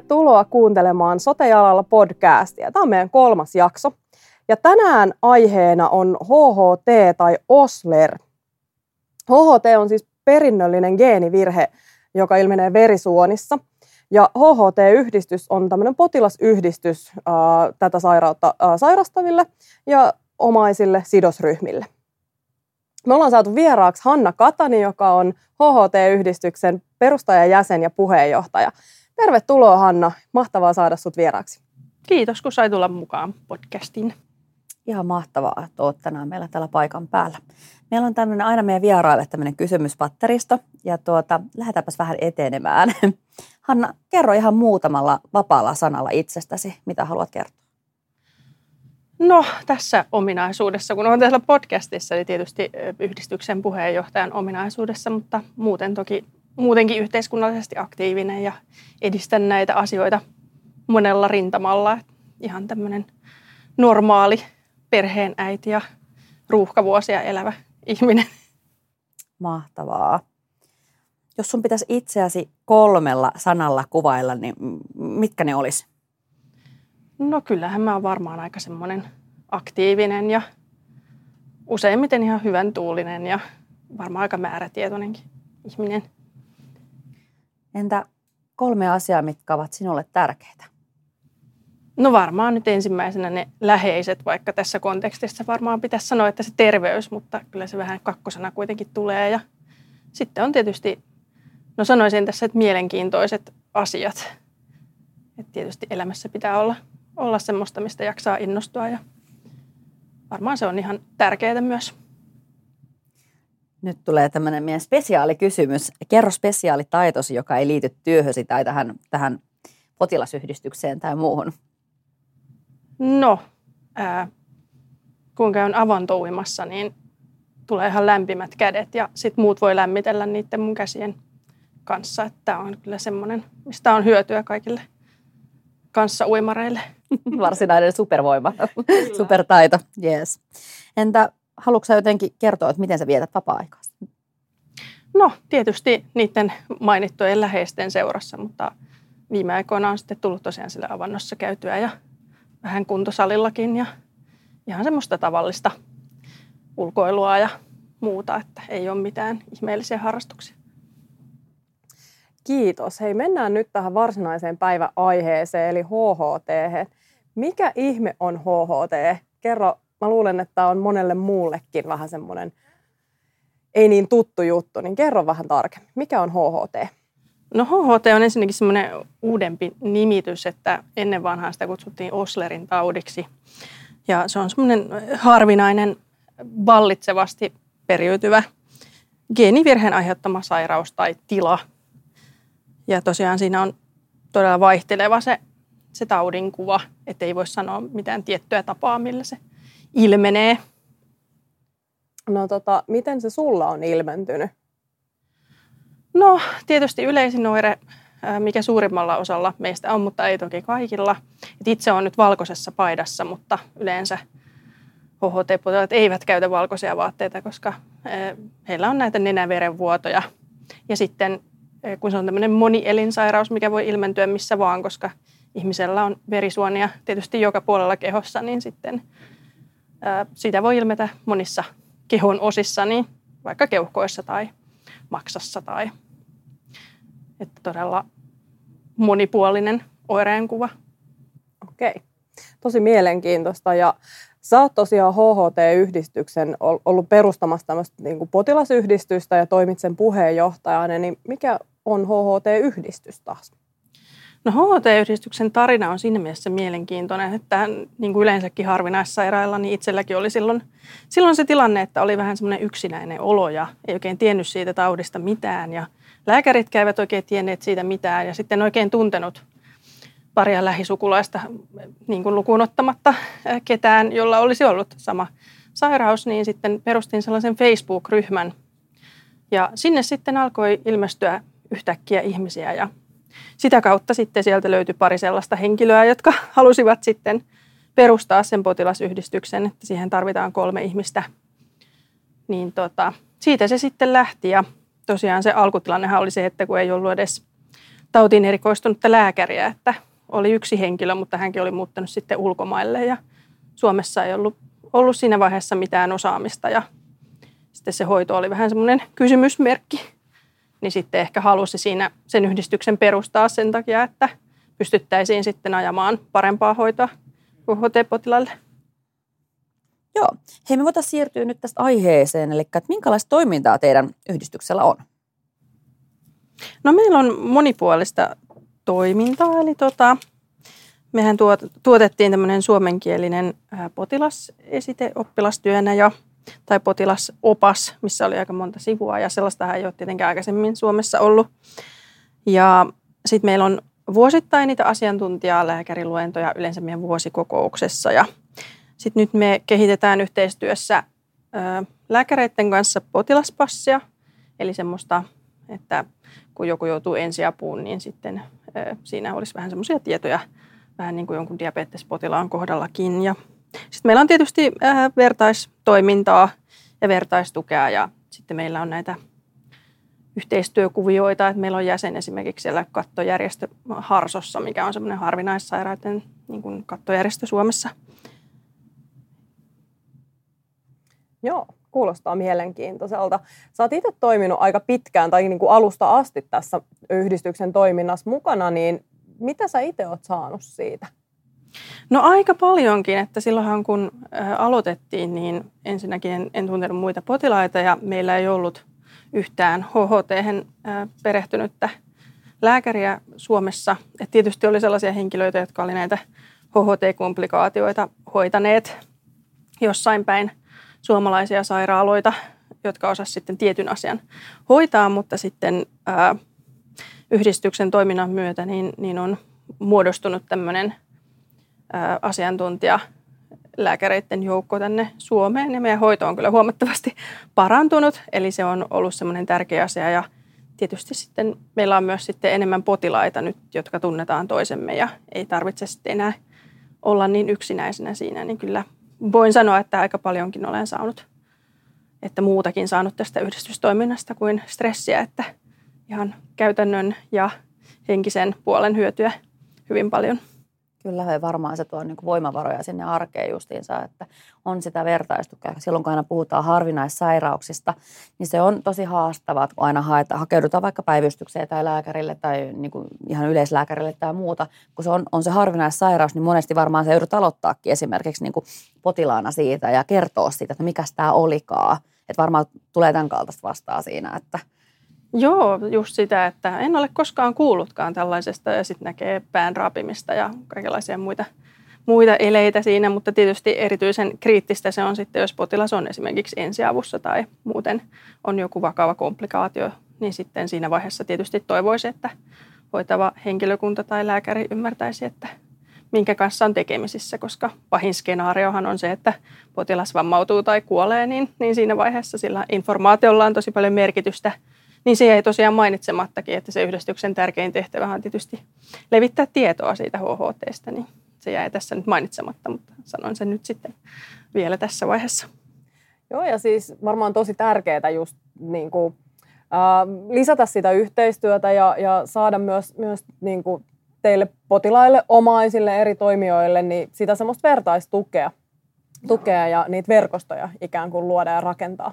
tervetuloa kuuntelemaan Sotejalalla podcastia. Tämä on meidän kolmas jakso. Ja tänään aiheena on HHT tai Osler. HHT on siis perinnöllinen geenivirhe, joka ilmenee verisuonissa. Ja HHT-yhdistys on tämmöinen potilasyhdistys ää, tätä sairautta ää, sairastaville ja omaisille sidosryhmille. Me ollaan saatu vieraaksi Hanna Katani, joka on HHT-yhdistyksen perustajajäsen ja puheenjohtaja. Tervetuloa Hanna, mahtavaa saada sut vieraaksi. Kiitos, kun sai tulla mukaan podcastiin. Ihan mahtavaa, että olet tänään meillä täällä paikan päällä. Meillä on tämmöinen aina meidän vieraille tämmöinen kysymyspatteristo ja tuota, lähdetäänpäs vähän etenemään. Hanna, kerro ihan muutamalla vapaalla sanalla itsestäsi, mitä haluat kertoa. No tässä ominaisuudessa, kun olen täällä podcastissa, niin tietysti yhdistyksen puheenjohtajan ominaisuudessa, mutta muuten toki muutenkin yhteiskunnallisesti aktiivinen ja edistän näitä asioita monella rintamalla. Ihan tämmöinen normaali perheen äiti ja ruuhkavuosia elävä ihminen. Mahtavaa. Jos sun pitäisi itseäsi kolmella sanalla kuvailla, niin mitkä ne olisi? No kyllähän mä oon varmaan aika semmoinen aktiivinen ja useimmiten ihan hyvän tuulinen ja varmaan aika määrätietoinenkin ihminen. Entä kolme asiaa, mitkä ovat sinulle tärkeitä? No varmaan nyt ensimmäisenä ne läheiset, vaikka tässä kontekstissa varmaan pitäisi sanoa, että se terveys, mutta kyllä se vähän kakkosena kuitenkin tulee. Ja sitten on tietysti, no sanoisin tässä, että mielenkiintoiset asiat. Että tietysti elämässä pitää olla, olla semmoista, mistä jaksaa innostua ja varmaan se on ihan tärkeää myös. Nyt tulee tämmöinen meidän spesiaalikysymys. Kerro spesiaalitaitosi, joka ei liity työhösi tai tähän, tähän potilasyhdistykseen tai muuhun. No, ää, kun käyn avantouimassa, niin tulee ihan lämpimät kädet ja sitten muut voi lämmitellä niiden mun käsien kanssa. Tämä on kyllä semmoinen, mistä on hyötyä kaikille kanssa uimareille. Varsinainen supervoima, supertaito, yes. Entä haluatko jotenkin kertoa, että miten sä vietät vapaa-aikaa? No, tietysti niiden mainittujen läheisten seurassa, mutta viime aikoina on sitten tullut tosiaan sillä avannossa käytyä ja vähän kuntosalillakin ja ihan semmoista tavallista ulkoilua ja muuta, että ei ole mitään ihmeellisiä harrastuksia. Kiitos. Hei, mennään nyt tähän varsinaiseen päiväaiheeseen, eli HHT. Mikä ihme on HHT? Kerro, mä luulen, että on monelle muullekin vähän semmoinen ei niin tuttu juttu, niin kerro vähän tarkemmin. Mikä on HHT? No HHT on ensinnäkin semmoinen uudempi nimitys, että ennen vanhaa sitä kutsuttiin Oslerin taudiksi. Ja se on semmoinen harvinainen, vallitsevasti periytyvä geenivirheen aiheuttama sairaus tai tila. Ja tosiaan siinä on todella vaihteleva se, se taudin kuva, että ei voi sanoa mitään tiettyä tapaa, millä se ilmenee. No tota, miten se sulla on ilmentynyt? No tietysti yleisin oire, mikä suurimmalla osalla meistä on, mutta ei toki kaikilla. Et itse on nyt valkoisessa paidassa, mutta yleensä HHT-potilaat eivät käytä valkoisia vaatteita, koska heillä on näitä nenäverenvuotoja. Ja sitten kun se on tämmöinen monielinsairaus, mikä voi ilmentyä missä vaan, koska ihmisellä on verisuonia tietysti joka puolella kehossa, niin sitten sitä voi ilmetä monissa kehon osissa, niin vaikka keuhkoissa tai maksassa tai että todella monipuolinen oireenkuva. Okei, tosi mielenkiintoista ja Sä oot tosiaan HHT-yhdistyksen ollut perustamassa tämmöistä niin kuin potilasyhdistystä ja toimit sen puheenjohtajana, niin mikä on HHT-yhdistys taas? No HHT-yhdistyksen tarina on siinä mielessä mielenkiintoinen, että niin kuin yleensäkin harvinaissairailla, niin itselläkin oli silloin, silloin se tilanne, että oli vähän semmoinen yksinäinen olo ja ei oikein tiennyt siitä taudista mitään. Ja lääkärit eivät oikein tienneet siitä mitään ja sitten oikein tuntenut paria lähisukulaista niin kuin lukuun ottamatta ketään, jolla olisi ollut sama sairaus, niin sitten perustin sellaisen Facebook-ryhmän. Ja sinne sitten alkoi ilmestyä yhtäkkiä ihmisiä ja sitä kautta sitten sieltä löytyi pari sellaista henkilöä, jotka halusivat sitten perustaa sen potilasyhdistyksen, että siihen tarvitaan kolme ihmistä. Niin tota, siitä se sitten lähti ja tosiaan se alkutilannehan oli se, että kun ei ollut edes tautiin erikoistunutta lääkäriä, että oli yksi henkilö, mutta hänkin oli muuttanut sitten ulkomaille ja Suomessa ei ollut, ollut siinä vaiheessa mitään osaamista ja sitten se hoito oli vähän semmoinen kysymysmerkki. Niin sitten ehkä halusi siinä sen yhdistyksen perustaa sen takia, että pystyttäisiin sitten ajamaan parempaa hoitoa HT-potilaille. Joo. Hei, me voitaisiin siirtyä nyt tästä aiheeseen, eli että minkälaista toimintaa teidän yhdistyksellä on? No meillä on monipuolista toimintaa, eli tota, mehän tuot, tuotettiin tämmöinen suomenkielinen potilasesite oppilastyönä ja tai potilasopas, missä oli aika monta sivua ja sellaista ei ole tietenkään aikaisemmin Suomessa ollut. Ja sitten meillä on vuosittain niitä asiantuntijaa lääkäriluentoja yleensä meidän vuosikokouksessa ja sitten nyt me kehitetään yhteistyössä lääkäreiden kanssa potilaspassia, eli semmoista, että kun joku joutuu ensiapuun, niin sitten siinä olisi vähän semmoisia tietoja vähän niin kuin jonkun diabetespotilaan kohdallakin. Ja sitten meillä on tietysti vertaistoimintaa ja vertaistukea ja sitten meillä on näitä yhteistyökuvioita, että meillä on jäsen esimerkiksi siellä kattojärjestö Harsossa, mikä on semmoinen harvinaissairaiden niin kuin kattojärjestö Suomessa – Joo, kuulostaa mielenkiintoiselta. Sä oot itse toiminut aika pitkään tai niin kuin alusta asti tässä yhdistyksen toiminnassa mukana, niin mitä sä itse oot saanut siitä? No aika paljonkin, että silloinhan kun aloitettiin, niin ensinnäkin en, en tuntenut muita potilaita ja meillä ei ollut yhtään HHT perehtynyttä lääkäriä Suomessa. Et tietysti oli sellaisia henkilöitä, jotka oli näitä HHT-komplikaatioita hoitaneet jossain päin suomalaisia sairaaloita, jotka osasivat sitten tietyn asian hoitaa, mutta sitten ää, yhdistyksen toiminnan myötä niin, niin on muodostunut tämmöinen asiantuntija lääkäreiden joukko tänne Suomeen ja meidän hoito on kyllä huomattavasti parantunut, eli se on ollut semmoinen tärkeä asia ja tietysti sitten meillä on myös sitten enemmän potilaita nyt, jotka tunnetaan toisemme ja ei tarvitse sitten enää olla niin yksinäisenä siinä, niin kyllä voin sanoa, että aika paljonkin olen saanut, että muutakin saanut tästä yhdistystoiminnasta kuin stressiä, että ihan käytännön ja henkisen puolen hyötyä hyvin paljon. Kyllä, varmaan se tuo niin voimavaroja sinne arkeen justiinsa, että on sitä vertaistukea. Silloin kun aina puhutaan harvinaissairauksista, niin se on tosi haastavaa, kun aina haeta, hakeudutaan vaikka päivystykseen tai lääkärille tai niin kuin ihan yleislääkärille tai muuta. Kun se on, on se harvinaissairaus, niin monesti varmaan se joudut aloittaakin esimerkiksi niin kuin potilaana siitä ja kertoa siitä, että mikä tämä olikaan. Että varmaan tulee tämän kaltaista vastaa siinä, että – Joo, just sitä, että en ole koskaan kuullutkaan tällaisesta ja sitten näkee pään raapimista ja kaikenlaisia muita, muita eleitä siinä, mutta tietysti erityisen kriittistä se on sitten, jos potilas on esimerkiksi ensiavussa tai muuten on joku vakava komplikaatio, niin sitten siinä vaiheessa tietysti toivoisi, että hoitava henkilökunta tai lääkäri ymmärtäisi, että minkä kanssa on tekemisissä, koska pahin skenaariohan on se, että potilas vammautuu tai kuolee, niin, niin siinä vaiheessa sillä informaatiolla on tosi paljon merkitystä – niin se ei tosiaan mainitsemattakin, että se yhdistyksen tärkein tehtävä on tietysti levittää tietoa siitä HHTstä, niin se jäi tässä nyt mainitsematta, mutta sanon sen nyt sitten vielä tässä vaiheessa. Joo, ja siis varmaan tosi tärkeää just niin kuin, äh, lisätä sitä yhteistyötä ja, ja saada myös, myös niin kuin teille potilaille, omaisille, eri toimijoille, niin sitä semmoista vertaistukea tukea ja niitä verkostoja ikään kuin luoda ja rakentaa.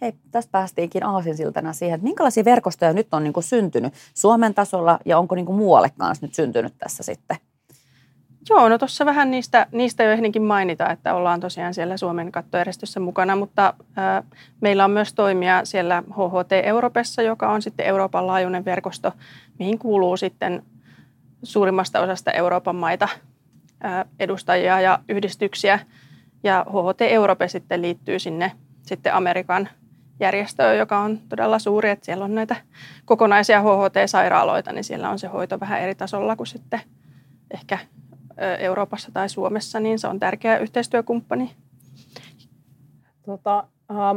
Hei, tästä päästiinkin aasinsiltana siihen, että minkälaisia verkostoja nyt on niin kuin syntynyt Suomen tasolla ja onko niin kuin muualle kanssa nyt syntynyt tässä sitten? Joo, no tuossa vähän niistä, niistä jo ehdinkin mainita, että ollaan tosiaan siellä Suomen kattojärjestössä mukana, mutta äh, meillä on myös toimia siellä HHT Euroopassa, joka on sitten Euroopan laajuinen verkosto, mihin kuuluu sitten suurimmasta osasta Euroopan maita äh, edustajia ja yhdistyksiä. Ja HHT Europe sitten liittyy sinne sitten Amerikan järjestöä, joka on todella suuri, että siellä on näitä kokonaisia HHT-sairaaloita, niin siellä on se hoito vähän eri tasolla kuin sitten ehkä Euroopassa tai Suomessa, niin se on tärkeä yhteistyökumppani. Tota,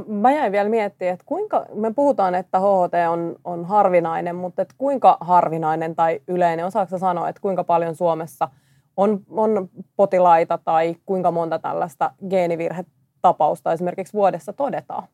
mä jäin vielä miettimään, että kuinka, me puhutaan, että HHT on, on harvinainen, mutta että kuinka harvinainen tai yleinen, osaako sanoa, että kuinka paljon Suomessa on, on potilaita tai kuinka monta tällaista geenivirhetapausta esimerkiksi vuodessa todetaan?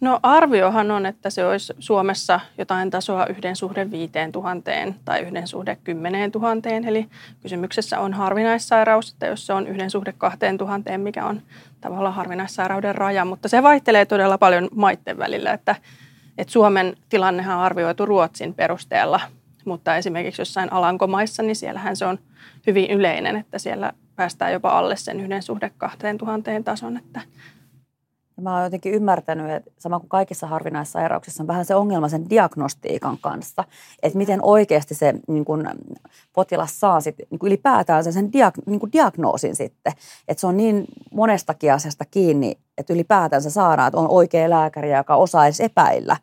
No arviohan on, että se olisi Suomessa jotain tasoa yhden suhde viiteen tuhanteen tai yhden suhde kymmeneen tuhanteen. Eli kysymyksessä on harvinaissairaus, että jos se on yhden suhde kahteen tuhanteen, mikä on tavallaan harvinaissairauden raja. Mutta se vaihtelee todella paljon maitten välillä, että, että Suomen tilannehan on arvioitu Ruotsin perusteella. Mutta esimerkiksi jossain Alankomaissa, niin siellähän se on hyvin yleinen, että siellä päästään jopa alle sen yhden suhde kahteen tuhanteen tason. Että ja mä oon jotenkin ymmärtänyt, että sama kuin kaikissa harvinaissairauksissa on vähän se ongelma sen diagnostiikan kanssa, että miten oikeasti se niin kun, potilas saa sit, niin ylipäätään sen, sen diag, niin diagnoosin sitten. Että se on niin monestakin asiasta kiinni, että ylipäätään se saadaan, että on oikea lääkäri, joka osaa edes epäillä.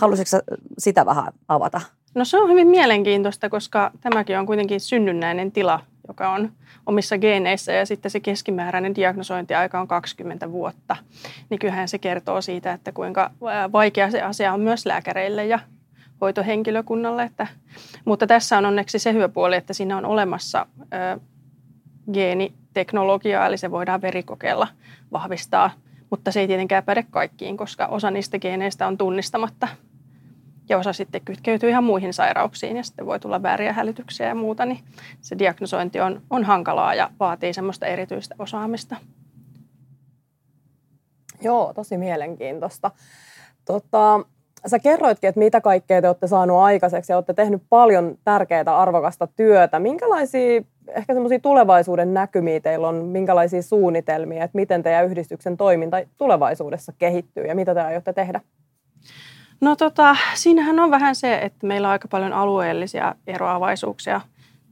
Haluaisitko sitä vähän avata? No se on hyvin mielenkiintoista, koska tämäkin on kuitenkin synnynnäinen tila, joka on omissa geeneissä ja sitten se keskimääräinen diagnosointiaika on 20 vuotta. Niin kyllähän se kertoo siitä, että kuinka vaikea se asia on myös lääkäreille ja hoitohenkilökunnalle. Että, mutta tässä on onneksi se hyvä puoli, että siinä on olemassa ö, geeniteknologiaa, eli se voidaan verikokeella vahvistaa, mutta se ei tietenkään päde kaikkiin, koska osa niistä geeneistä on tunnistamatta ja osa sitten kytkeytyy ihan muihin sairauksiin ja sitten voi tulla vääriä hälytyksiä ja muuta, niin se diagnosointi on, on hankalaa ja vaatii semmoista erityistä osaamista. Joo, tosi mielenkiintoista. Tota, sä kerroitkin, että mitä kaikkea te olette saanut aikaiseksi ja olette tehnyt paljon tärkeää arvokasta työtä. Minkälaisia ehkä semmoisia tulevaisuuden näkymiä teillä on, minkälaisia suunnitelmia, että miten teidän yhdistyksen toiminta tulevaisuudessa kehittyy ja mitä te aiotte tehdä? No tota, siinähän on vähän se, että meillä on aika paljon alueellisia eroavaisuuksia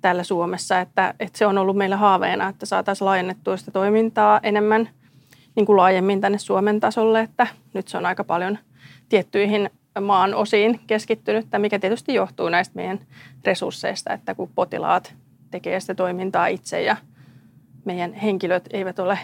täällä Suomessa, että, että se on ollut meillä haaveena, että saataisiin laajennettua sitä toimintaa enemmän niin kuin laajemmin tänne Suomen tasolle, että nyt se on aika paljon tiettyihin maan osiin keskittynyt, mikä tietysti johtuu näistä meidän resursseista, että kun potilaat tekee sitä toimintaa itse ja meidän henkilöt eivät ole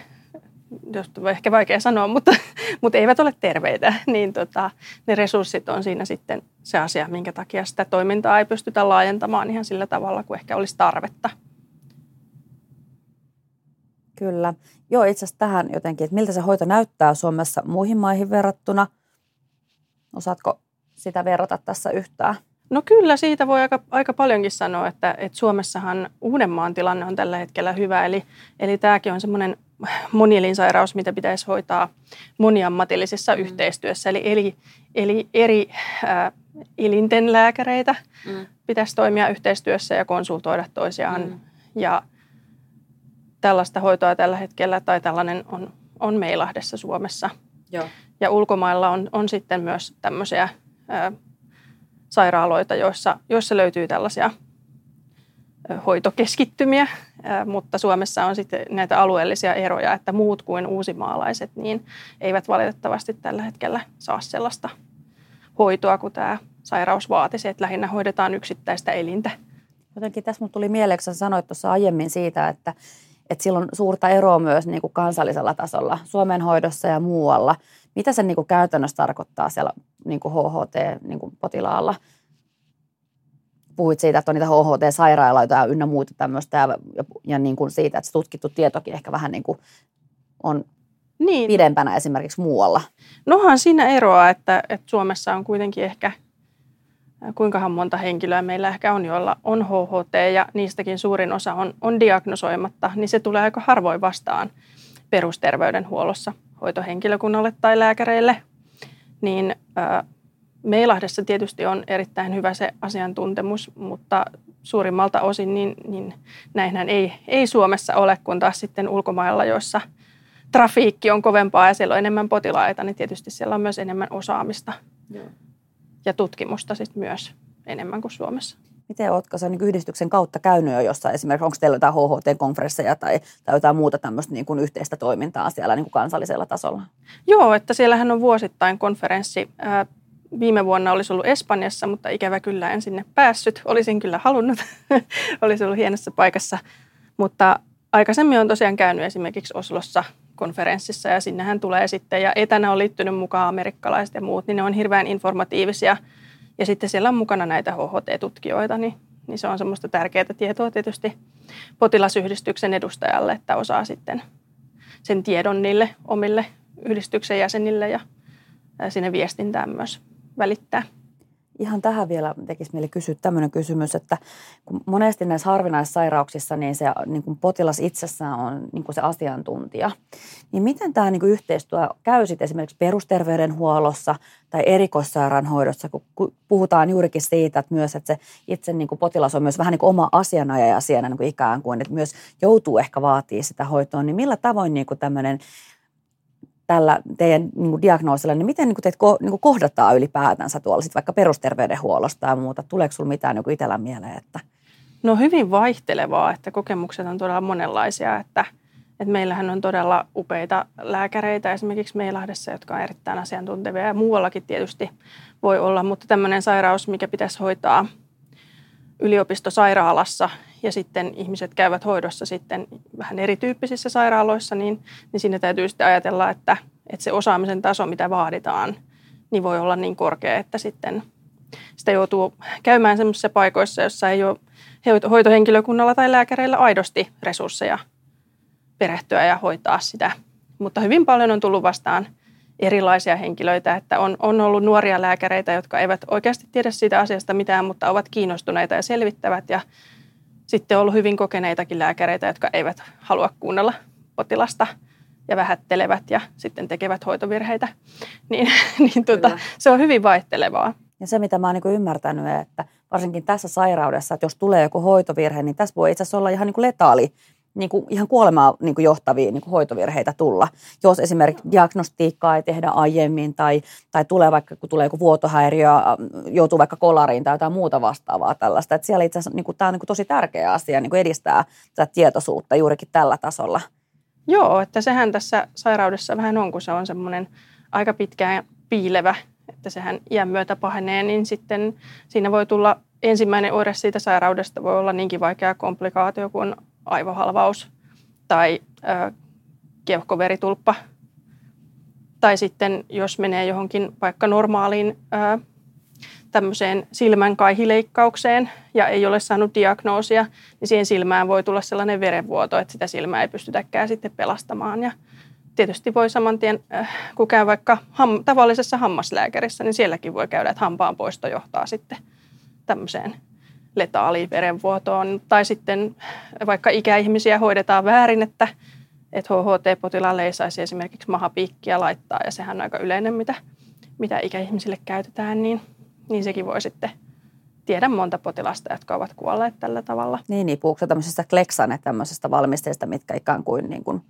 jos ehkä vaikea sanoa, mutta, mutta eivät ole terveitä, niin tota, ne resurssit on siinä sitten se asia, minkä takia sitä toimintaa ei pystytä laajentamaan ihan sillä tavalla kuin ehkä olisi tarvetta. Kyllä. Joo, itse asiassa tähän jotenkin, että miltä se hoito näyttää Suomessa muihin maihin verrattuna. Osaatko sitä verrata tässä yhtään? No kyllä, siitä voi aika, aika paljonkin sanoa, että, että Suomessahan Uudenmaan tilanne on tällä hetkellä hyvä. Eli, eli tämäkin on semmoinen monielinsairaus, mitä pitäisi hoitaa moniammatillisessa mm. yhteistyössä. Eli, eli, eli eri äh, elinten lääkäreitä mm. pitäisi toimia yhteistyössä ja konsultoida toisiaan. Mm. Ja tällaista hoitoa tällä hetkellä, tai tällainen on, on Meilahdessa Suomessa. Joo. Ja ulkomailla on, on sitten myös tämmöisiä äh, sairaaloita, joissa, joissa löytyy tällaisia hoitokeskittymiä, mutta Suomessa on sitten näitä alueellisia eroja, että muut kuin uusimaalaiset niin eivät valitettavasti tällä hetkellä saa sellaista hoitoa kuin tämä sairaus vaatisi, että lähinnä hoidetaan yksittäistä elintä. Jotenkin tässä tuli mieleen, kun sanoit tuossa aiemmin siitä, että, että sillä on suurta eroa myös niin kuin kansallisella tasolla, Suomen hoidossa ja muualla. Mitä se niin kuin käytännössä tarkoittaa siellä niin kuin HHT-potilaalla? Niin puhuit siitä, että on niitä HHT-sairaaloita ja ynnä muuta tämmöistä ja, ja, ja niin kuin siitä, että se tutkittu tietokin ehkä vähän niin kuin on niin. pidempänä esimerkiksi muualla. Nohan siinä eroa, että, että Suomessa on kuitenkin ehkä kuinkahan monta henkilöä meillä ehkä on, joilla on HHT ja niistäkin suurin osa on, on diagnosoimatta, niin se tulee aika harvoin vastaan perusterveydenhuollossa hoitohenkilökunnalle tai lääkäreille. Niin Meilahdessa tietysti on erittäin hyvä se asiantuntemus, mutta suurimmalta osin niin, niin näinhän ei, ei Suomessa ole, kun taas sitten ulkomailla, joissa trafiikki on kovempaa ja siellä on enemmän potilaita, niin tietysti siellä on myös enemmän osaamista Joo. ja tutkimusta sitten myös enemmän kuin Suomessa. Miten oletko sen yhdistyksen kautta käynyt jo jossain, esimerkiksi onko teillä jotain HHT-konferensseja tai, tai jotain muuta tämmöistä niin kuin yhteistä toimintaa siellä niin kuin kansallisella tasolla? Joo, että siellähän on vuosittain konferenssi viime vuonna olisi ollut Espanjassa, mutta ikävä kyllä en sinne päässyt. Olisin kyllä halunnut. olisi ollut hienossa paikassa. Mutta aikaisemmin on tosiaan käynyt esimerkiksi Oslossa konferenssissa ja sinnehän tulee sitten, ja etänä on liittynyt mukaan amerikkalaiset ja muut, niin ne on hirveän informatiivisia. Ja sitten siellä on mukana näitä HHT-tutkijoita, niin, niin se on semmoista tärkeää tietoa tietysti potilasyhdistyksen edustajalle, että osaa sitten sen tiedon niille omille yhdistyksen jäsenille ja sinne viestintään myös välittää. Ihan tähän vielä tekisi mieli kysyä tämmöinen kysymys, että kun monesti näissä harvinaissairauksissa niin se niin kuin potilas itsessään on niin kuin se asiantuntija, niin miten tämä niin kuin yhteistyö käy sitten esimerkiksi perusterveydenhuollossa tai erikoissairaanhoidossa, kun puhutaan juurikin siitä, että myös että se itse niin kuin potilas on myös vähän niin kuin oma asianajaja siinä niin kuin ikään kuin, että myös joutuu ehkä vaatii sitä hoitoa, niin millä tavoin niin kuin tämmöinen tällä teidän niin kuin diagnoosilla, niin miten niin kuin teitä ko, niin kuin kohdataan ylipäätänsä tuolla sit vaikka perusterveydenhuollosta ja muuta? Tuleeko sinulla mitään niin itsellä mieleen? Että... No hyvin vaihtelevaa, että kokemukset on todella monenlaisia, että, että meillähän on todella upeita lääkäreitä esimerkiksi Meilahdessa, jotka on erittäin asiantuntevia ja muuallakin tietysti voi olla, mutta tämmöinen sairaus, mikä pitäisi hoitaa yliopistosairaalassa ja sitten ihmiset käyvät hoidossa sitten vähän erityyppisissä sairaaloissa, niin, niin siinä täytyy sitten ajatella, että, että se osaamisen taso, mitä vaaditaan, niin voi olla niin korkea, että sitten sitä joutuu käymään sellaisissa paikoissa, joissa ei ole hoitohenkilökunnalla tai lääkäreillä aidosti resursseja perehtyä ja hoitaa sitä. Mutta hyvin paljon on tullut vastaan erilaisia henkilöitä, että on, on ollut nuoria lääkäreitä, jotka eivät oikeasti tiedä siitä asiasta mitään, mutta ovat kiinnostuneita ja selvittävät ja sitten on ollut hyvin kokeneitakin lääkäreitä, jotka eivät halua kuunnella potilasta ja vähättelevät ja sitten tekevät hoitovirheitä. Niin, niin tuota, se on hyvin vaihtelevaa. Ja se, mitä mä oon niin ymmärtänyt, että varsinkin tässä sairaudessa, että jos tulee joku hoitovirhe, niin tässä voi itse asiassa olla ihan niin kuin letaali niin kuin ihan kuolemaa niin kuin johtavia niin kuin hoitovirheitä tulla. Jos esimerkiksi diagnostiikkaa ei tehdä aiemmin tai, tai tulee vaikka, kun tulee joku vuotohäiriö, joutuu vaikka kolariin tai jotain muuta vastaavaa tällaista. Että siellä itse asiassa niin kuin, tämä on niin kuin tosi tärkeä asia niin kuin edistää tätä tietoisuutta juurikin tällä tasolla. Joo, että sehän tässä sairaudessa vähän on, kun se on semmoinen aika pitkään piilevä, että sehän iän myötä pahenee, niin sitten siinä voi tulla ensimmäinen oire siitä sairaudesta voi olla niinkin vaikea komplikaatio kuin aivohalvaus tai ö, keuhkoveritulppa. Tai sitten jos menee johonkin vaikka normaaliin ö, tämmöiseen silmän kaihileikkaukseen ja ei ole saanut diagnoosia, niin siihen silmään voi tulla sellainen verenvuoto, että sitä silmää ei pystytäkään sitten pelastamaan. Ja tietysti voi saman tien, kun käy vaikka ham, tavallisessa hammaslääkärissä, niin sielläkin voi käydä, että hampaan poisto johtaa sitten tämmöiseen letaaliin verenvuotoon. Tai sitten vaikka ikäihmisiä hoidetaan väärin, että, että HHT-potilaalle ei saisi esimerkiksi mahapiikkiä laittaa, ja sehän on aika yleinen, mitä, mitä ikäihmisille käytetään, niin, niin sekin voi sitten tiedä monta potilasta, jotka ovat kuolleet tällä tavalla. Niin, niin puhuuko tämmöisestä kleksane tämmöisestä valmisteista, mitkä ikään kuin, niin kuin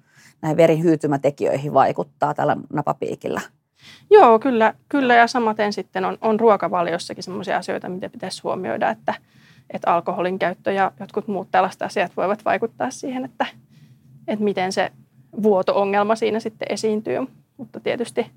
näihin verihyytymätekijöihin vaikuttaa tällä napapiikillä? Joo, kyllä, kyllä ja samaten sitten on, on ruokavaliossakin sellaisia asioita, mitä pitäisi huomioida, että, että alkoholin käyttö ja jotkut muut tällaiset asiat voivat vaikuttaa siihen, että, että miten se vuoto-ongelma siinä sitten esiintyy. Mutta tietysti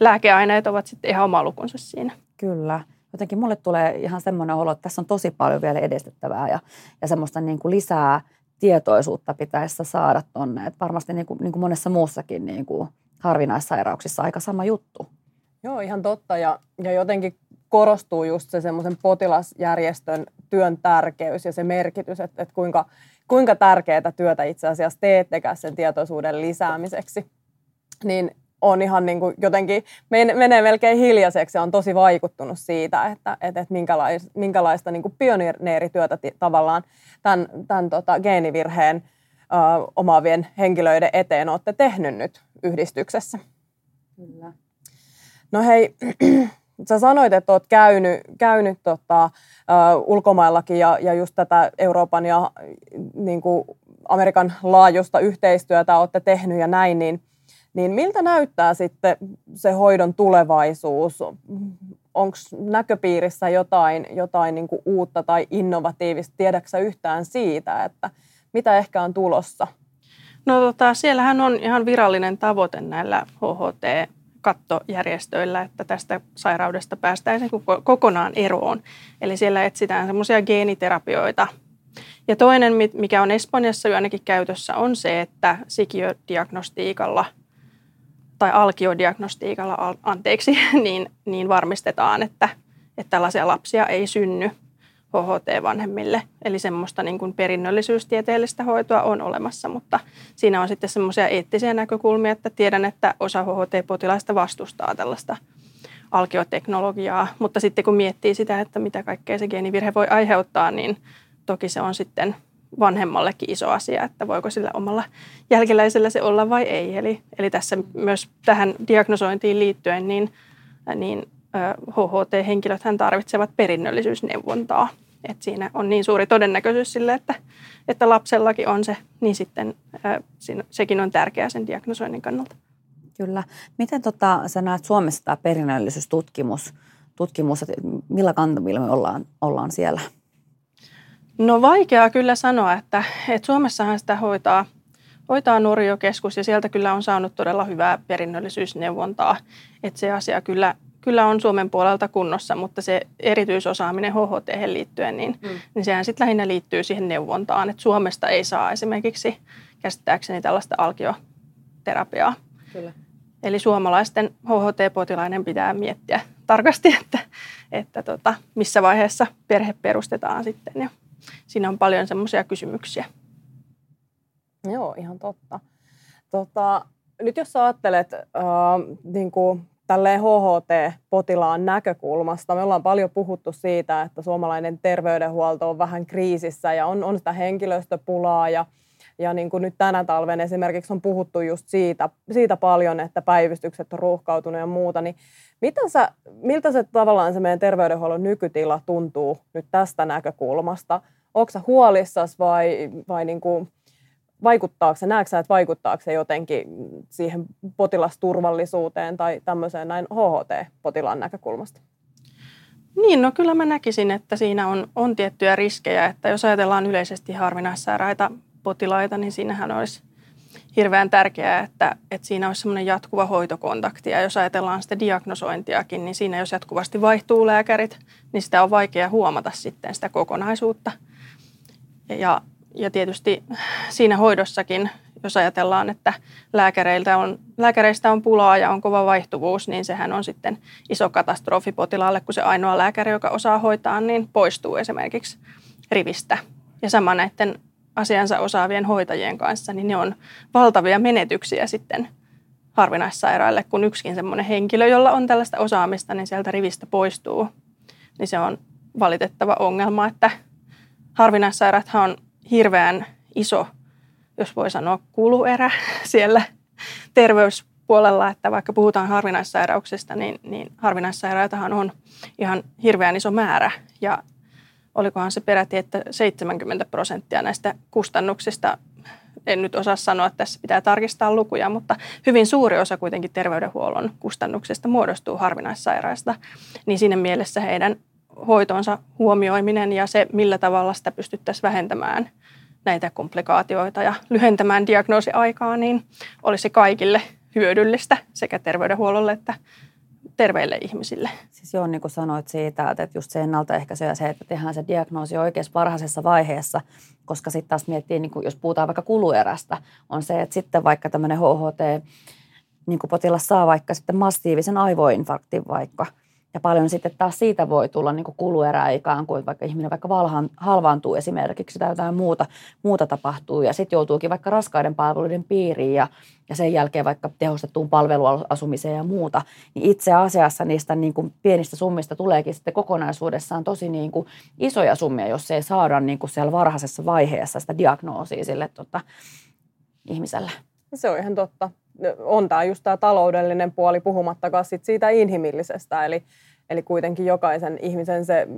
lääkeaineet ovat sitten ihan oma lukunsa siinä. Kyllä. Jotenkin mulle tulee ihan semmoinen olo, että tässä on tosi paljon vielä edistettävää ja, ja semmoista niin kuin lisää tietoisuutta pitäisi saada tuonne. Että varmasti niin kuin, niin kuin monessa muussakin niin kuin harvinaissairauksissa aika sama juttu. Joo, ihan totta. Ja, ja jotenkin korostuu just se semmoisen potilasjärjestön työn tärkeys ja se merkitys, että, että kuinka, kuinka tärkeää työtä itse asiassa teettekään sen tietoisuuden lisäämiseksi. Niin on ihan niin kuin jotenkin, menee melkein hiljaiseksi ja on tosi vaikuttunut siitä, että, että, että minkälaista, minkälaista niin kuin pioneerityötä tavallaan tämän, tämän tota, geenivirheen ö, omaavien henkilöiden eteen olette tehnyt nyt yhdistyksessä. Kyllä. No hei, sä sanoit, että olet käynyt, käynyt tota, uh, ulkomaillakin ja, ja just tätä Euroopan ja niin kuin Amerikan laajuista yhteistyötä olette tehnyt ja näin, niin, niin miltä näyttää sitten se hoidon tulevaisuus? Onko näköpiirissä jotain, jotain niin kuin uutta tai innovatiivista? Tiedätkö yhtään siitä, että mitä ehkä on tulossa? No tota, siellähän on ihan virallinen tavoite näillä HHT kattojärjestöillä, että tästä sairaudesta päästään kokonaan eroon. Eli siellä etsitään semmoisia geeniterapioita. Ja toinen, mikä on Espanjassa jo ainakin käytössä, on se, että sikiödiagnostiikalla tai alkiodiagnostiikalla, anteeksi, niin, niin varmistetaan, että, että tällaisia lapsia ei synny – HHT-vanhemmille. Eli semmoista niin kuin perinnöllisyystieteellistä hoitoa on olemassa, mutta siinä on sitten semmoisia eettisiä näkökulmia, että tiedän, että osa HHT-potilaista vastustaa tällaista alkioteknologiaa. Mutta sitten kun miettii sitä, että mitä kaikkea se geenivirhe voi aiheuttaa, niin toki se on sitten vanhemmallekin iso asia, että voiko sillä omalla jälkeläisellä se olla vai ei. Eli, eli tässä myös tähän diagnosointiin liittyen, niin, niin HHT-henkilöt tarvitsevat perinnöllisyysneuvontaa. Et siinä on niin suuri todennäköisyys sille, että, että lapsellakin on se, niin sitten ää, siinä, sekin on tärkeää sen diagnosoinnin kannalta. Kyllä. Miten tota, sä näet Suomessa tämä perinnöllisyystutkimus, tutkimus, että millä kantamilla me ollaan, ollaan siellä? No vaikeaa kyllä sanoa, että, että Suomessahan sitä hoitaa, hoitaa Nuoriokeskus ja sieltä kyllä on saanut todella hyvää perinnöllisyysneuvontaa. Että se asia kyllä, kyllä on Suomen puolelta kunnossa, mutta se erityisosaaminen HHT liittyen, niin, mm. niin sehän sitten lähinnä liittyy siihen neuvontaan. Että Suomesta ei saa esimerkiksi käsittääkseni tällaista alkioterapiaa. Kyllä. Eli suomalaisten HHT-potilainen pitää miettiä tarkasti, että, että tota, missä vaiheessa perhe perustetaan sitten. Ja siinä on paljon semmoisia kysymyksiä. Joo, ihan totta. Tota, nyt jos ajattelet äh, niin kuin tälleen HHT-potilaan näkökulmasta, me ollaan paljon puhuttu siitä, että suomalainen terveydenhuolto on vähän kriisissä ja on, on sitä henkilöstöpulaa ja ja niin kuin nyt tänä talven esimerkiksi on puhuttu just siitä, siitä paljon, että päivystykset on ruuhkautunut ja muuta, niin mitä sä, miltä se tavallaan se meidän terveydenhuollon nykytila tuntuu nyt tästä näkökulmasta? Onko sä huolissas vai, vai niin kuin, vaikuttaako se, näetkö sä, että vaikuttaako se jotenkin siihen potilasturvallisuuteen tai tämmöiseen näin HHT-potilaan näkökulmasta? Niin, no kyllä mä näkisin, että siinä on, on tiettyjä riskejä, että jos ajatellaan yleisesti harvinaissairaita potilaita, niin siinähän olisi hirveän tärkeää, että, että siinä olisi semmoinen jatkuva hoitokontakti. Ja jos ajatellaan sitä diagnosointiakin, niin siinä jos jatkuvasti vaihtuu lääkärit, niin sitä on vaikea huomata sitten sitä kokonaisuutta. Ja, ja tietysti siinä hoidossakin, jos ajatellaan, että lääkäreiltä on, lääkäreistä on pulaa ja on kova vaihtuvuus, niin sehän on sitten iso katastrofi potilaalle, kun se ainoa lääkäri, joka osaa hoitaa, niin poistuu esimerkiksi rivistä. Ja sama näiden asiansa osaavien hoitajien kanssa, niin ne on valtavia menetyksiä sitten harvinaissairaille, kun yksikin semmoinen henkilö, jolla on tällaista osaamista, niin sieltä rivistä poistuu. Niin se on valitettava ongelma, että harvinaissairaathan on hirveän iso, jos voi sanoa, kuluerä siellä terveyspuolella, että vaikka puhutaan harvinaissairauksista, niin, niin harvinaissairaitahan on ihan hirveän iso määrä. Ja olikohan se peräti, että 70 prosenttia näistä kustannuksista, en nyt osaa sanoa, että tässä pitää tarkistaa lukuja, mutta hyvin suuri osa kuitenkin terveydenhuollon kustannuksista muodostuu harvinaissairaista, niin siinä mielessä heidän hoitonsa huomioiminen ja se, millä tavalla sitä pystyttäisiin vähentämään näitä komplikaatioita ja lyhentämään diagnoosiaikaa, niin olisi kaikille hyödyllistä sekä terveydenhuollolle että terveille ihmisille. Siis joo, niin kuin sanoit siitä, että just se ennaltaehkäisy ja se, että tehdään se diagnoosi oikeassa varhaisessa vaiheessa, koska sitten taas miettii, niin kuin jos puhutaan vaikka kuluerästä, on se, että sitten vaikka tämmöinen HHT, niin kuin potilas saa vaikka sitten massiivisen aivoinfarktin vaikka – ja paljon sitten taas siitä voi tulla niin kuin kuluerää ikään kuin, vaikka ihminen vaikka valhaan, halvaantuu esimerkiksi tai jotain muuta, muuta tapahtuu. Ja sitten joutuukin vaikka raskaiden palveluiden piiriin ja, ja sen jälkeen vaikka tehostettuun palveluasumiseen ja muuta. Niin itse asiassa niistä niin kuin pienistä summista tuleekin sitten kokonaisuudessaan tosi niin kuin isoja summia, jos ei saada niin kuin siellä varhaisessa vaiheessa sitä diagnoosia sille tota, ihmiselle. Se on ihan totta on tämä just tämä taloudellinen puoli, puhumattakaan sit siitä inhimillisestä. Eli, eli kuitenkin jokaisen ihmisen se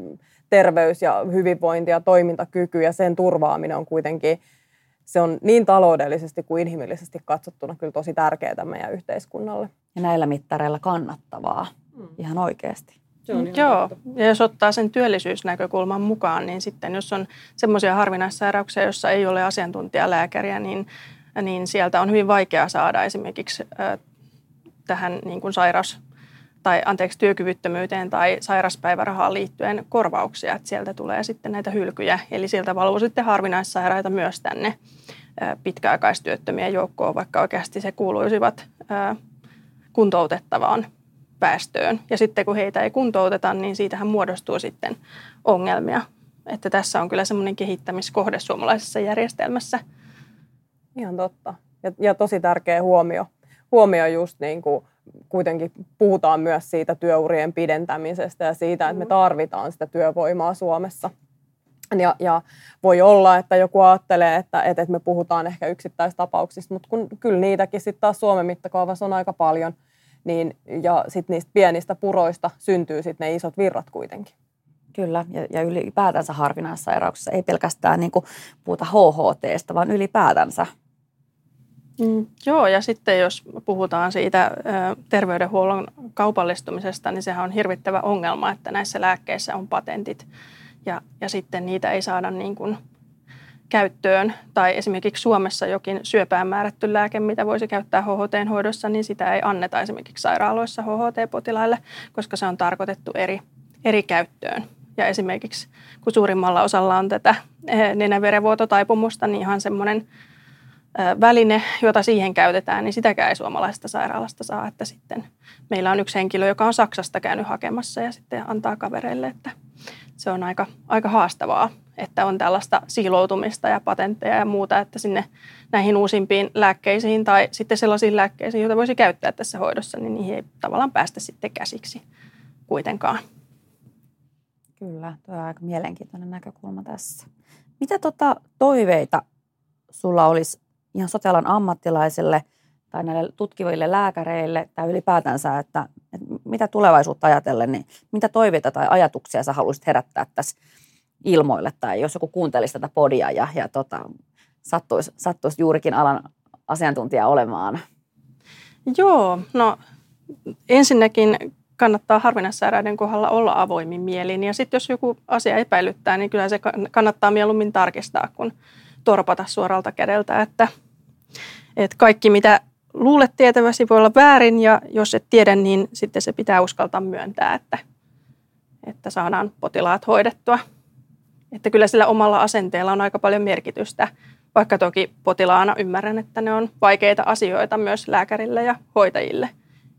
terveys ja hyvinvointi ja toimintakyky ja sen turvaaminen on kuitenkin, se on niin taloudellisesti kuin inhimillisesti katsottuna kyllä tosi tärkeää meidän yhteiskunnalle. Ja näillä mittareilla kannattavaa, mm. ihan oikeasti. Se on Joo, ja jos ottaa sen työllisyysnäkökulman mukaan, niin sitten jos on semmoisia harvinaissairauksia, joissa ei ole asiantuntijalääkäriä, niin niin sieltä on hyvin vaikea saada esimerkiksi tähän niin kuin sairaus- tai anteeksi, työkyvyttömyyteen tai sairaspäivärahaan liittyen korvauksia. Että sieltä tulee sitten näitä hylkyjä, eli sieltä valuu sitten harvinaissairaita myös tänne pitkäaikaistyöttömien joukkoon, vaikka oikeasti se kuuluisivat kuntoutettavaan päästöön. Ja sitten kun heitä ei kuntouteta, niin siitähän muodostuu sitten ongelmia. Että tässä on kyllä semmoinen kehittämiskohde suomalaisessa järjestelmässä – Ihan totta. Ja, ja tosi tärkeä huomio. Huomio just niin kuin kuitenkin puhutaan myös siitä työurien pidentämisestä ja siitä, että me mm. tarvitaan sitä työvoimaa Suomessa. Ja, ja voi olla, että joku ajattelee, että, että me puhutaan ehkä yksittäistapauksista, mutta kun, kyllä niitäkin sitten taas Suomen mittakaavassa on aika paljon, niin, ja sitten niistä pienistä puroista syntyy sitten ne isot virrat kuitenkin. Kyllä, ja, ja ylipäätänsä harvinaissairauksissa ei pelkästään niin puhuta HHTstä, vaan ylipäätänsä. Mm, joo, ja sitten jos puhutaan siitä terveydenhuollon kaupallistumisesta, niin sehän on hirvittävä ongelma, että näissä lääkkeissä on patentit ja, ja sitten niitä ei saada niin kuin käyttöön. Tai esimerkiksi Suomessa jokin syöpään määrätty lääke, mitä voisi käyttää HHT-hoidossa, niin sitä ei anneta esimerkiksi sairaaloissa HHT-potilaille, koska se on tarkoitettu eri, eri käyttöön. Ja esimerkiksi kun suurimmalla osalla on tätä eh, nenäverenvuototaipumusta, niin ihan semmoinen väline, jota siihen käytetään, niin sitäkään ei suomalaisesta sairaalasta saa. Että sitten meillä on yksi henkilö, joka on Saksasta käynyt hakemassa ja sitten antaa kavereille, että se on aika, aika haastavaa, että on tällaista siiloutumista ja patentteja ja muuta, että sinne näihin uusimpiin lääkkeisiin tai sitten sellaisiin lääkkeisiin, joita voisi käyttää tässä hoidossa, niin niihin ei tavallaan päästä sitten käsiksi kuitenkaan. Kyllä, tuo on aika mielenkiintoinen näkökulma tässä. Mitä tota toiveita sulla olisi ihan sotealan ammattilaisille tai näille tutkiville lääkäreille tai ylipäätänsä, että, että mitä tulevaisuutta ajatellen, niin mitä toiveita tai ajatuksia sä haluaisit herättää tässä ilmoille tai jos joku kuuntelisi tätä podia ja, ja tota, sattuisi, sattuisi juurikin alan asiantuntija olemaan? Joo, no ensinnäkin kannattaa harvinaissairaiden kohdalla olla avoimin mielin. Ja sitten jos joku asia epäilyttää, niin kyllä se kannattaa mieluummin tarkistaa, kun torpata suoralta kädeltä, että, että kaikki mitä luulet tietäväsi voi olla väärin ja jos et tiedä, niin sitten se pitää uskaltaa myöntää, että, että saadaan potilaat hoidettua. Että kyllä sillä omalla asenteella on aika paljon merkitystä, vaikka toki potilaana ymmärrän, että ne on vaikeita asioita myös lääkärille ja hoitajille.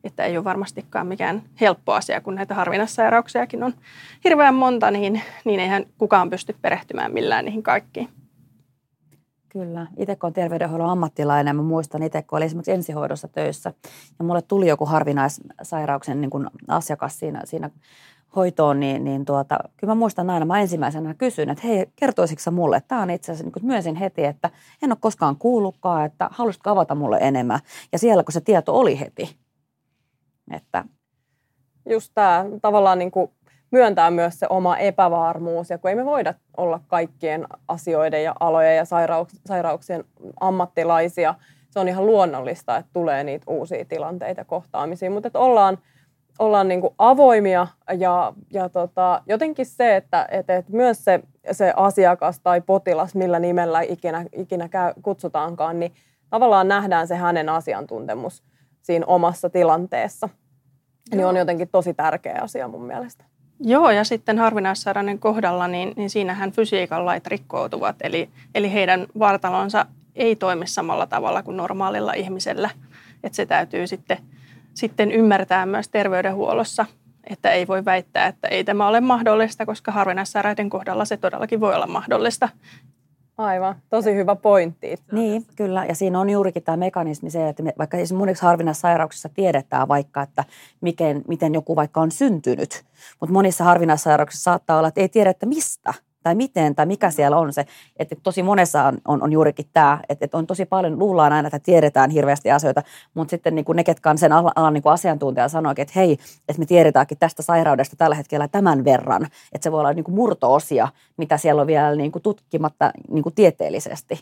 Että ei ole varmastikaan mikään helppo asia, kun näitä harvinaissairauksiakin on hirveän monta, niin, niin eihän kukaan pysty perehtymään millään niihin kaikkiin. Kyllä. Itse kun olen terveydenhoidon ammattilainen, mä muistan itse, kun olin esimerkiksi ensihoidossa töissä ja mulle tuli joku harvinaissairauksen niin kuin asiakas siinä, siinä hoitoon, niin, niin tuota, kyllä mä muistan aina, mä ensimmäisenä kysyin, että hei, kertoisitko sä mulle? Tämä on itse asiassa, niin myönsin heti, että en ole koskaan kuullutkaan, että haluaisitko avata mulle enemmän? Ja siellä, kun se tieto oli heti. Että... Just tämä tavallaan niin kuin myöntää myös se oma epävarmuus. Ja kun ei me voida olla kaikkien asioiden ja alojen ja sairauks- sairauksien ammattilaisia, se on ihan luonnollista, että tulee niitä uusia tilanteita kohtaamisia. Mutta että ollaan, ollaan niin kuin avoimia ja, ja tota, jotenkin se, että, että, että myös se, se asiakas tai potilas, millä nimellä ikinä, ikinä käy, kutsutaankaan, niin tavallaan nähdään se hänen asiantuntemus siinä omassa tilanteessa. Joo. Niin on jotenkin tosi tärkeä asia mun mielestä. Joo, ja sitten harvinaissairauden kohdalla, niin, niin siinähän fysiikan lait rikkoutuvat, eli, eli heidän vartalonsa ei toimi samalla tavalla kuin normaalilla ihmisellä. Että se täytyy sitten, sitten ymmärtää myös terveydenhuollossa, että ei voi väittää, että ei tämä ole mahdollista, koska harvinaissairaiden kohdalla se todellakin voi olla mahdollista. Aivan, tosi hyvä pointti. Niin, kyllä. Ja siinä on juurikin tämä mekanismi se, että me, vaikka moniksi harvinaissairauksissa tiedetään vaikka, että miten, miten joku vaikka on syntynyt, mutta monissa harvinaissairauksissa saattaa olla, että ei tiedä, että mistä – tai miten tai mikä siellä on se. Että tosi monessa on, on, on juurikin tämä, että, että on tosi paljon, luullaan aina, että tiedetään hirveästi asioita, mutta sitten niin kuin ne, ketkä on sen alan, niin kuin asiantuntija sanoo, että hei, että me tiedetäänkin tästä sairaudesta tällä hetkellä tämän verran, että se voi olla niin kuin murto-osia, mitä siellä on vielä niin kuin tutkimatta niin kuin tieteellisesti.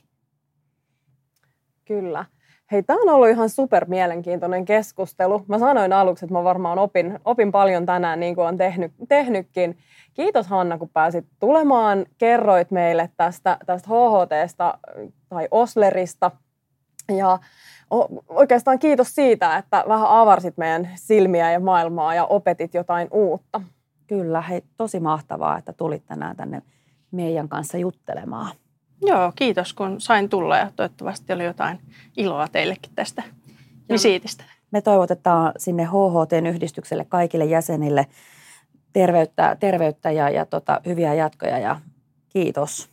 Kyllä. Hei, tämä on ollut ihan super mielenkiintoinen keskustelu. Mä sanoin aluksi, että mä varmaan opin, opin paljon tänään, niin kuin olen tehnyt, tehnytkin. Kiitos Hanna, kun pääsit tulemaan. Kerroit meille tästä, tästä HHTsta tai Oslerista. Ja oikeastaan kiitos siitä, että vähän avarsit meidän silmiä ja maailmaa ja opetit jotain uutta. Kyllä, hei, tosi mahtavaa, että tulit tänään tänne meidän kanssa juttelemaan. Joo, kiitos kun sain tulla ja toivottavasti oli jotain iloa teillekin tästä visiitistä. Me toivotetaan sinne HHT-yhdistykselle kaikille jäsenille terveyttä, terveyttä ja, ja tota, hyviä jatkoja ja kiitos.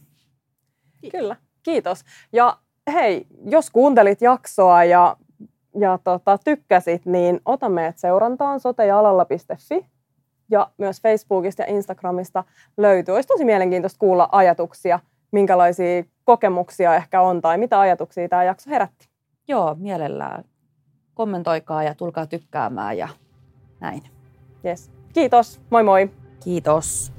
Kyllä, kiitos. Ja hei, jos kuuntelit jaksoa ja ja tota, tykkäsit, niin ota meidät seurantaan sotejalalla.fi ja myös Facebookista ja Instagramista löytyy. Olisi tosi mielenkiintoista kuulla ajatuksia, minkälaisia kokemuksia ehkä on tai mitä ajatuksia tämä jakso herätti. Joo, mielellään. Kommentoikaa ja tulkaa tykkäämään ja näin. Yes. Kiitos, moi moi. Kiitos.